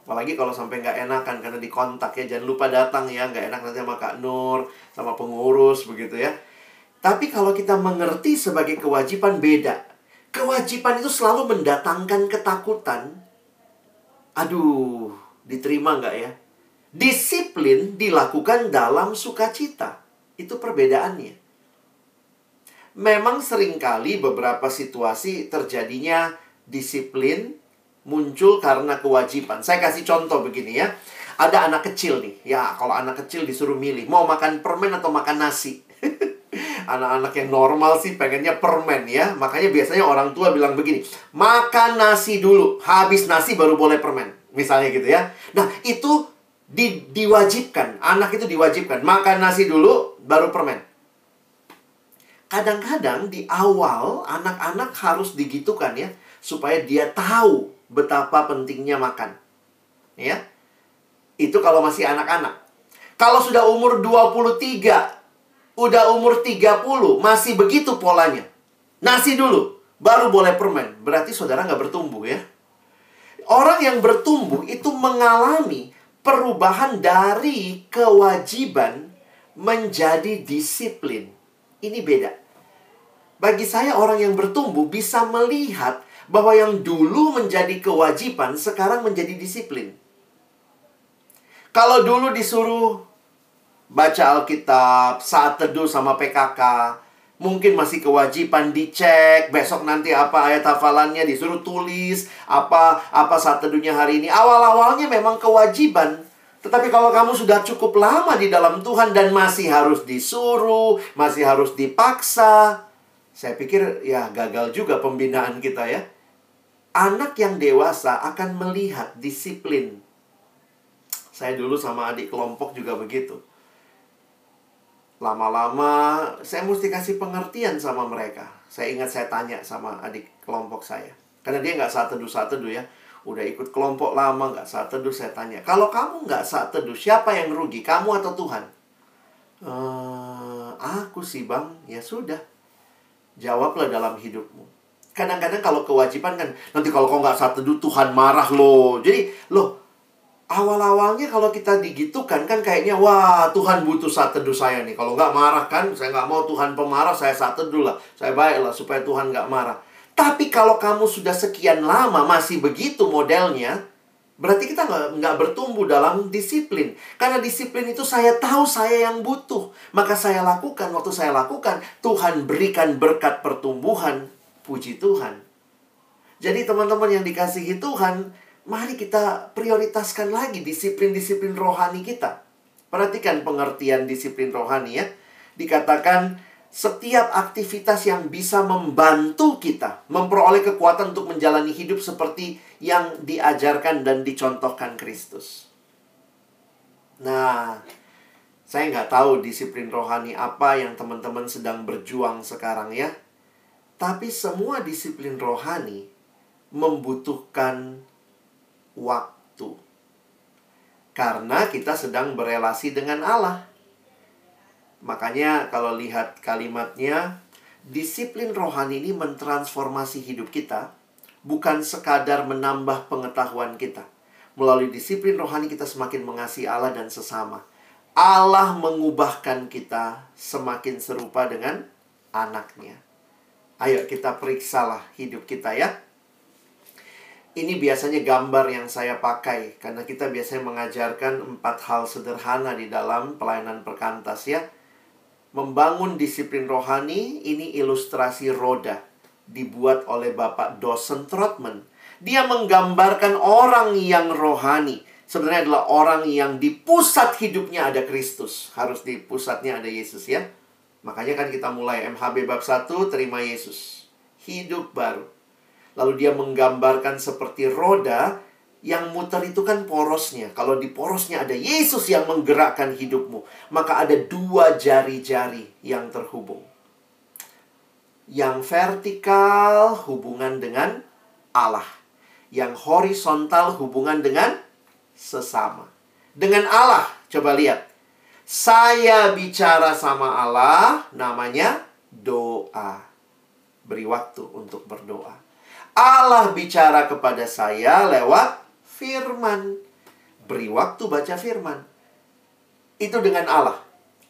Apalagi kalau sampai nggak enakan karena dikontak ya, jangan lupa datang ya, nggak enak nanti sama Kak Nur, sama pengurus begitu ya. Tapi kalau kita mengerti sebagai kewajiban beda. Kewajiban itu selalu mendatangkan ketakutan. Aduh, diterima nggak ya? Disiplin dilakukan dalam sukacita. Itu perbedaannya. Memang sering kali beberapa situasi terjadinya disiplin muncul karena kewajiban. Saya kasih contoh begini ya. Ada anak kecil nih. Ya, kalau anak kecil disuruh milih, mau makan permen atau makan nasi. Anak-anak yang normal sih pengennya permen ya. Makanya biasanya orang tua bilang begini, makan nasi dulu, habis nasi baru boleh permen. Misalnya gitu ya. Nah, itu di, diwajibkan. Anak itu diwajibkan. Makan nasi dulu, baru permen. Kadang-kadang di awal anak-anak harus digitukan ya. Supaya dia tahu betapa pentingnya makan. Ya. Itu kalau masih anak-anak. Kalau sudah umur 23, udah umur 30 masih begitu polanya. Nasi dulu, baru boleh permen. Berarti saudara nggak bertumbuh ya. Orang yang bertumbuh itu mengalami perubahan dari kewajiban menjadi disiplin. Ini beda. Bagi saya orang yang bertumbuh bisa melihat bahwa yang dulu menjadi kewajiban sekarang menjadi disiplin. Kalau dulu disuruh baca Alkitab, saat teduh sama PKK, mungkin masih kewajiban dicek besok nanti apa ayat hafalannya disuruh tulis apa apa saat teduhnya hari ini. Awal-awalnya memang kewajiban. Tetapi kalau kamu sudah cukup lama di dalam Tuhan dan masih harus disuruh masih harus dipaksa saya pikir ya gagal juga pembinaan kita ya. Anak yang dewasa akan melihat disiplin. Saya dulu sama adik kelompok juga begitu lama-lama saya mesti kasih pengertian sama mereka. Saya ingat saya tanya sama adik kelompok saya. Karena dia nggak saat teduh saat teduh ya. Udah ikut kelompok lama nggak saat teduh saya tanya. Kalau kamu nggak saat teduh siapa yang rugi? Kamu atau Tuhan? Ehm, aku sih bang. Ya sudah. Jawablah dalam hidupmu. Kadang-kadang kalau kewajiban kan nanti kalau kau nggak saat teduh Tuhan marah loh. Jadi loh awal-awalnya kalau kita digitukan kan kayaknya wah Tuhan butuh saat teduh saya nih. Kalau nggak marah kan saya nggak mau Tuhan pemarah saya saat teduh lah. Saya baiklah supaya Tuhan nggak marah. Tapi kalau kamu sudah sekian lama masih begitu modelnya berarti kita nggak bertumbuh dalam disiplin. Karena disiplin itu saya tahu saya yang butuh. Maka saya lakukan waktu saya lakukan Tuhan berikan berkat pertumbuhan. Puji Tuhan. Jadi teman-teman yang dikasihi Tuhan mari kita prioritaskan lagi disiplin-disiplin rohani kita. Perhatikan pengertian disiplin rohani ya. Dikatakan setiap aktivitas yang bisa membantu kita memperoleh kekuatan untuk menjalani hidup seperti yang diajarkan dan dicontohkan Kristus. Nah, saya nggak tahu disiplin rohani apa yang teman-teman sedang berjuang sekarang ya. Tapi semua disiplin rohani membutuhkan waktu. Karena kita sedang berelasi dengan Allah. Makanya kalau lihat kalimatnya, disiplin rohani ini mentransformasi hidup kita, bukan sekadar menambah pengetahuan kita. Melalui disiplin rohani kita semakin mengasihi Allah dan sesama. Allah mengubahkan kita semakin serupa dengan anaknya. Ayo kita periksalah hidup kita ya ini biasanya gambar yang saya pakai karena kita biasanya mengajarkan empat hal sederhana di dalam pelayanan perkantas ya. Membangun disiplin rohani ini ilustrasi roda dibuat oleh Bapak Dosen Trotman. Dia menggambarkan orang yang rohani. Sebenarnya adalah orang yang di pusat hidupnya ada Kristus. Harus di pusatnya ada Yesus ya. Makanya kan kita mulai MHB bab 1 terima Yesus. Hidup baru Lalu dia menggambarkan seperti roda yang muter itu kan porosnya. Kalau di porosnya ada Yesus yang menggerakkan hidupmu, maka ada dua jari-jari yang terhubung. Yang vertikal hubungan dengan Allah. Yang horizontal hubungan dengan sesama. Dengan Allah, coba lihat. Saya bicara sama Allah, namanya doa. Beri waktu untuk berdoa. Allah bicara kepada saya lewat firman. Beri waktu baca firman. Itu dengan Allah.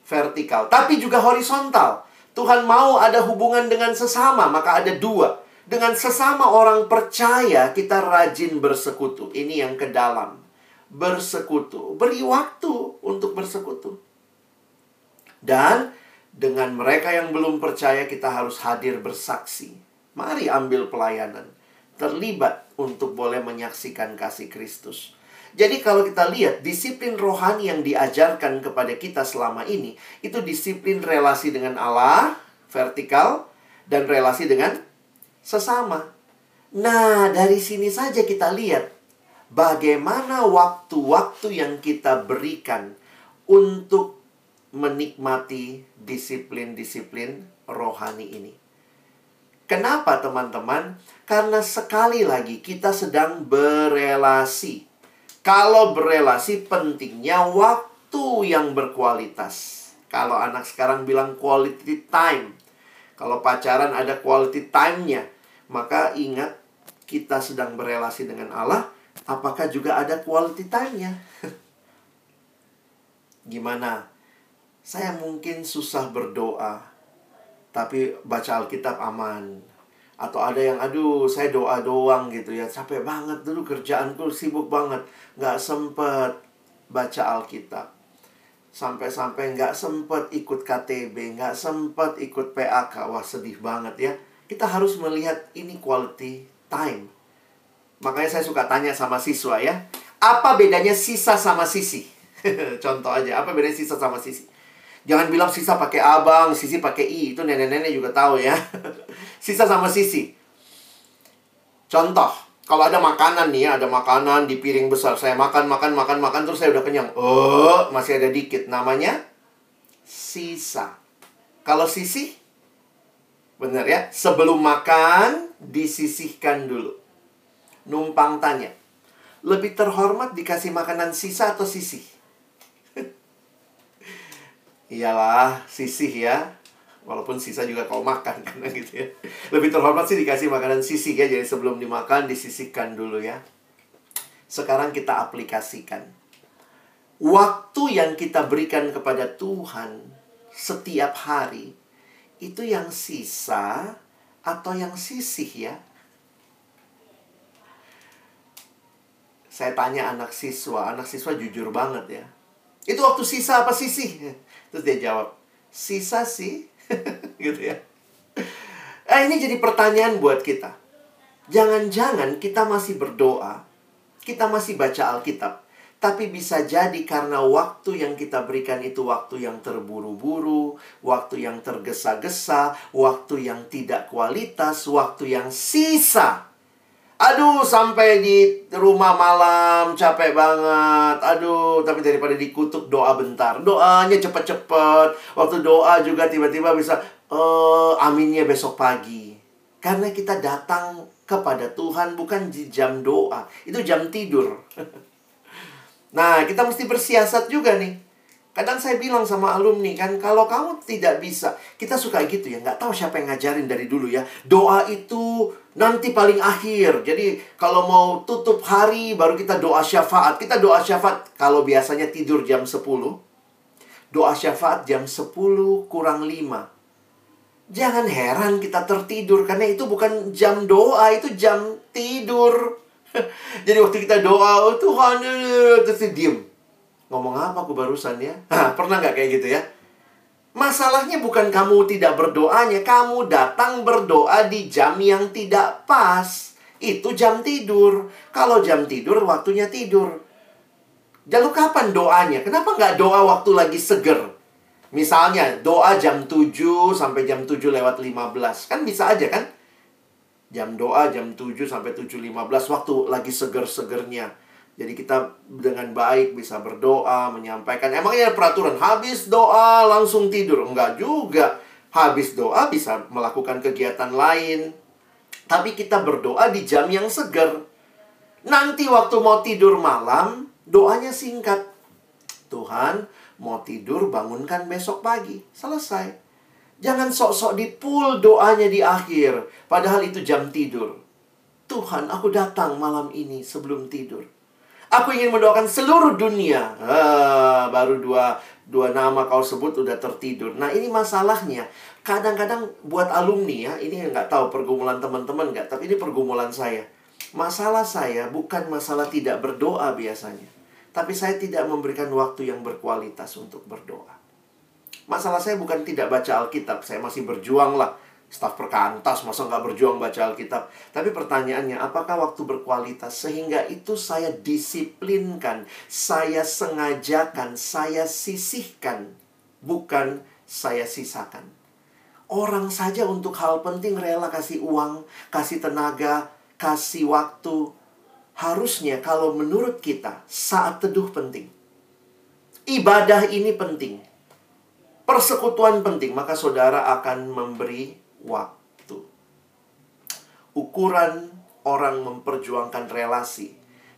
Vertikal. Tapi juga horizontal. Tuhan mau ada hubungan dengan sesama. Maka ada dua. Dengan sesama orang percaya kita rajin bersekutu. Ini yang ke dalam. Bersekutu. Beri waktu untuk bersekutu. Dan dengan mereka yang belum percaya kita harus hadir bersaksi. Mari ambil pelayanan terlibat untuk boleh menyaksikan kasih Kristus. Jadi kalau kita lihat disiplin rohani yang diajarkan kepada kita selama ini itu disiplin relasi dengan Allah vertikal dan relasi dengan sesama. Nah, dari sini saja kita lihat bagaimana waktu-waktu yang kita berikan untuk menikmati disiplin-disiplin rohani ini. Kenapa teman-teman? Karena sekali lagi kita sedang berelasi. Kalau berelasi pentingnya waktu yang berkualitas. Kalau anak sekarang bilang quality time. Kalau pacaran ada quality time-nya. Maka ingat kita sedang berelasi dengan Allah. Apakah juga ada quality time-nya? Gimana? Saya mungkin susah berdoa tapi baca Alkitab aman. Atau ada yang, aduh saya doa doang gitu ya, capek banget dulu kerjaanku sibuk banget, nggak sempet baca Alkitab. Sampai-sampai nggak sempet ikut KTB, nggak sempet ikut PAK, wah sedih banget ya. Kita harus melihat ini quality time. Makanya saya suka tanya sama siswa ya, apa bedanya sisa sama sisi? Contoh aja, apa bedanya sisa sama sisi? Jangan bilang sisa pakai abang, sisi pakai i. Itu nenek-nenek juga tahu ya. sisa sama sisi. Contoh, kalau ada makanan nih ya, ada makanan di piring besar. Saya makan, makan, makan, makan, terus saya udah kenyang. Oh, masih ada dikit. Namanya sisa. Kalau sisi, benar ya. Sebelum makan, disisihkan dulu. Numpang tanya. Lebih terhormat dikasih makanan sisa atau sisi? Iyalah, sisih ya. Walaupun sisa juga kau makan kan gitu ya. Lebih terhormat sih dikasih makanan sisih ya. Jadi sebelum dimakan disisihkan dulu ya. Sekarang kita aplikasikan. Waktu yang kita berikan kepada Tuhan setiap hari itu yang sisa atau yang sisih ya? Saya tanya anak siswa, anak siswa jujur banget ya. Itu waktu sisa apa sisih? Terus dia jawab, sisa sih. gitu ya. Eh, ini jadi pertanyaan buat kita. Jangan-jangan kita masih berdoa, kita masih baca Alkitab, tapi bisa jadi karena waktu yang kita berikan itu waktu yang terburu-buru, waktu yang tergesa-gesa, waktu yang tidak kualitas, waktu yang sisa Aduh, sampai di rumah malam capek banget. Aduh, tapi daripada dikutuk doa bentar. Doanya cepet-cepet. Waktu doa juga tiba-tiba bisa uh, aminnya besok pagi. Karena kita datang kepada Tuhan bukan di jam doa, itu jam tidur. nah, kita mesti bersiasat juga nih. Kadang saya bilang sama alumni kan, kalau kamu tidak bisa, kita suka gitu ya, nggak tahu siapa yang ngajarin dari dulu ya. Doa itu nanti paling akhir. Jadi kalau mau tutup hari baru kita doa syafaat. Kita doa syafaat kalau biasanya tidur jam 10. Doa syafaat jam 10 kurang 5. Jangan heran kita tertidur karena itu bukan jam doa, itu jam tidur. Jadi waktu kita doa, oh Tuhan, terus diem Ngomong apa aku barusan ya? Pernah nggak kayak gitu ya? Masalahnya bukan kamu tidak berdoanya, kamu datang berdoa di jam yang tidak pas. Itu jam tidur. Kalau jam tidur, waktunya tidur. Lalu kapan doanya? Kenapa nggak doa waktu lagi seger? Misalnya, doa jam 7 sampai jam 7 lewat 15. Kan bisa aja kan? Jam doa jam 7 sampai 7.15 waktu lagi seger-segernya. Jadi kita dengan baik bisa berdoa, menyampaikan. Emangnya ada peraturan habis doa langsung tidur? Enggak juga. Habis doa bisa melakukan kegiatan lain. Tapi kita berdoa di jam yang segar. Nanti waktu mau tidur malam, doanya singkat. Tuhan, mau tidur bangunkan besok pagi. Selesai. Jangan sok-sok dipul doanya di akhir. Padahal itu jam tidur. Tuhan, aku datang malam ini sebelum tidur. Aku ingin mendoakan seluruh dunia. Ah, baru dua, dua nama kau sebut udah tertidur. Nah ini masalahnya. Kadang-kadang buat alumni ya, ini nggak tahu pergumulan teman-teman nggak, tapi ini pergumulan saya. Masalah saya bukan masalah tidak berdoa biasanya. Tapi saya tidak memberikan waktu yang berkualitas untuk berdoa. Masalah saya bukan tidak baca Alkitab, saya masih berjuang lah staf perkantas masa nggak berjuang baca Alkitab. Tapi pertanyaannya, apakah waktu berkualitas sehingga itu saya disiplinkan, saya sengajakan, saya sisihkan, bukan saya sisakan. Orang saja untuk hal penting rela kasih uang, kasih tenaga, kasih waktu. Harusnya kalau menurut kita saat teduh penting. Ibadah ini penting. Persekutuan penting, maka saudara akan memberi waktu. Ukuran orang memperjuangkan relasi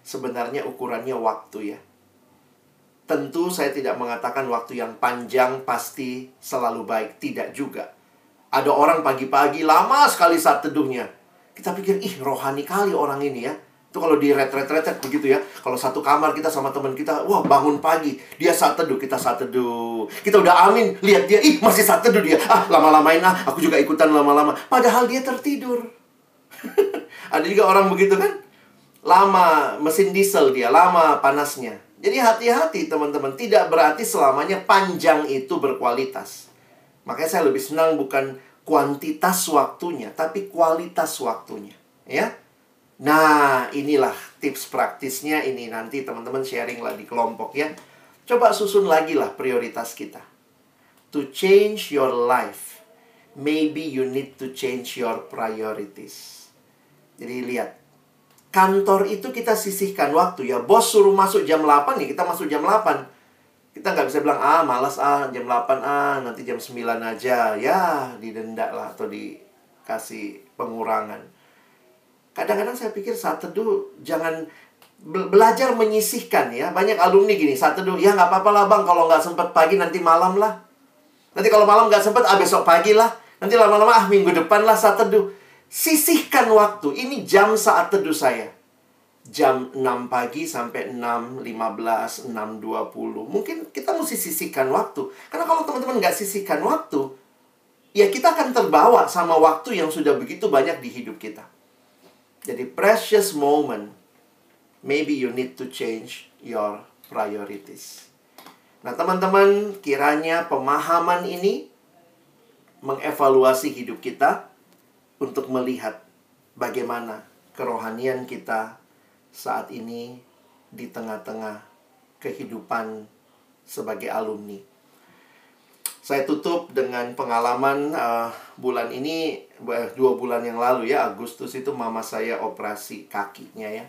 sebenarnya ukurannya waktu ya. Tentu saya tidak mengatakan waktu yang panjang pasti selalu baik, tidak juga. Ada orang pagi-pagi lama sekali saat teduhnya. Kita pikir, ih rohani kali orang ini ya. Itu kalau di retret-retret begitu ya. Kalau satu kamar kita sama teman kita, wah bangun pagi, dia saat teduh, kita saat teduh. Kita udah amin, lihat dia, ih masih saat teduh dia. Ah, lama-lamain ah, aku juga ikutan lama-lama. Padahal dia tertidur. Ada juga orang begitu kan? Lama mesin diesel dia, lama panasnya. Jadi hati-hati teman-teman, tidak berarti selamanya panjang itu berkualitas. Makanya saya lebih senang bukan kuantitas waktunya, tapi kualitas waktunya, ya. Nah, inilah tips praktisnya ini nanti teman-teman sharing lah di kelompok ya. Coba susun lagi lah prioritas kita. To change your life, maybe you need to change your priorities. Jadi lihat, kantor itu kita sisihkan waktu ya. Bos suruh masuk jam 8 ya kita masuk jam 8. Kita nggak bisa bilang, ah malas ah jam 8 ah nanti jam 9 aja. Ya didenda lah atau dikasih pengurangan Kadang-kadang saya pikir saat teduh jangan belajar menyisihkan ya. Banyak alumni gini, saat teduh, ya nggak apa-apa lah bang kalau nggak sempat pagi nanti malam lah. Nanti kalau malam nggak sempat, ah besok pagi lah. Nanti lama-lama ah minggu depan lah saat teduh. Sisihkan waktu. Ini jam saat teduh saya. Jam 6 pagi sampai 6.15, 6.20. Mungkin kita mesti sisihkan waktu. Karena kalau teman-teman nggak sisihkan waktu, ya kita akan terbawa sama waktu yang sudah begitu banyak di hidup kita. Jadi precious moment, maybe you need to change your priorities. Nah, teman-teman, kiranya pemahaman ini mengevaluasi hidup kita untuk melihat bagaimana kerohanian kita saat ini di tengah-tengah kehidupan sebagai alumni. Saya tutup dengan pengalaman uh, bulan ini dua bulan yang lalu ya Agustus itu mama saya operasi kakinya ya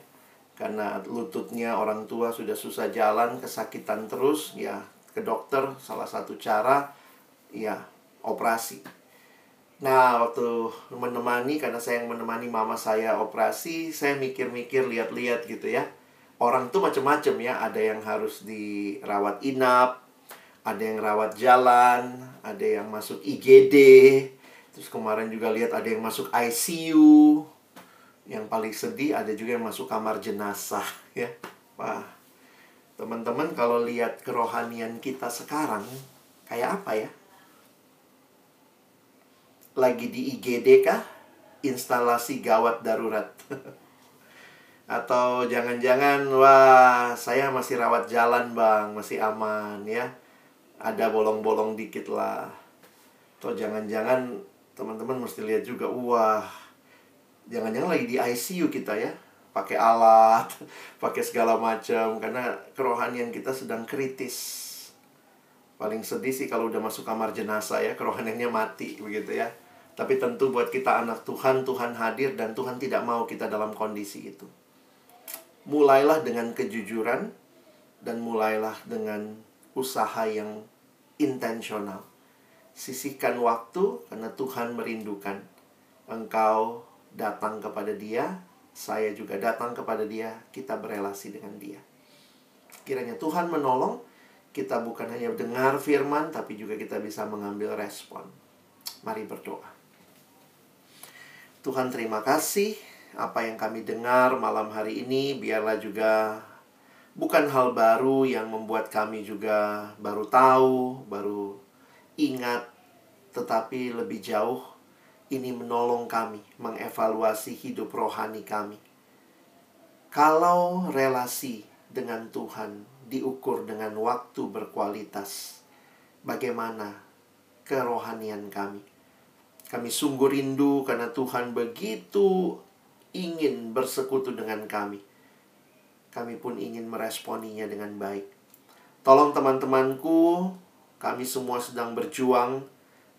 karena lututnya orang tua sudah susah jalan kesakitan terus ya ke dokter salah satu cara ya operasi. Nah, waktu menemani, karena saya yang menemani mama saya operasi, saya mikir-mikir, lihat-lihat gitu ya. Orang tuh macem-macem ya, ada yang harus dirawat inap, ada yang rawat jalan, ada yang masuk IGD, terus kemarin juga lihat ada yang masuk ICU, yang paling sedih ada juga yang masuk kamar jenazah ya. Wah, teman-teman kalau lihat kerohanian kita sekarang kayak apa ya? Lagi di IGD kah? Instalasi gawat darurat. Atau jangan-jangan, wah saya masih rawat jalan bang, masih aman ya ada bolong-bolong dikit lah. Atau jangan-jangan teman-teman mesti lihat juga wah jangan-jangan lagi di ICU kita ya. Pakai alat pakai segala macam karena kerohanian kita sedang kritis. Paling sedih sih kalau udah masuk kamar jenazah ya kerohaniannya mati begitu ya. Tapi tentu buat kita anak Tuhan Tuhan hadir dan Tuhan tidak mau kita dalam kondisi itu. Mulailah dengan kejujuran dan mulailah dengan usaha yang intensional. Sisihkan waktu karena Tuhan merindukan. Engkau datang kepada Dia, saya juga datang kepada Dia, kita berelasi dengan Dia. Kiranya Tuhan menolong kita bukan hanya dengar firman, tapi juga kita bisa mengambil respon. Mari berdoa. Tuhan terima kasih apa yang kami dengar malam hari ini biarlah juga bukan hal baru yang membuat kami juga baru tahu, baru ingat, tetapi lebih jauh ini menolong kami mengevaluasi hidup rohani kami. Kalau relasi dengan Tuhan diukur dengan waktu berkualitas, bagaimana kerohanian kami? Kami sungguh rindu karena Tuhan begitu ingin bersekutu dengan kami kami pun ingin meresponinya dengan baik. Tolong teman-temanku, kami semua sedang berjuang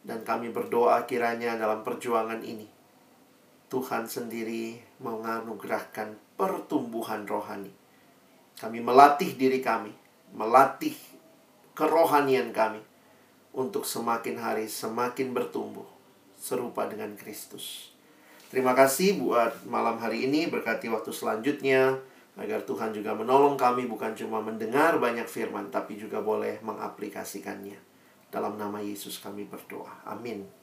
dan kami berdoa kiranya dalam perjuangan ini Tuhan sendiri menganugerahkan pertumbuhan rohani. Kami melatih diri kami, melatih kerohanian kami untuk semakin hari semakin bertumbuh serupa dengan Kristus. Terima kasih buat malam hari ini, berkati waktu selanjutnya. Agar Tuhan juga menolong kami bukan cuma mendengar banyak firman, tapi juga boleh mengaplikasikannya. Dalam nama Yesus kami berdoa. Amin.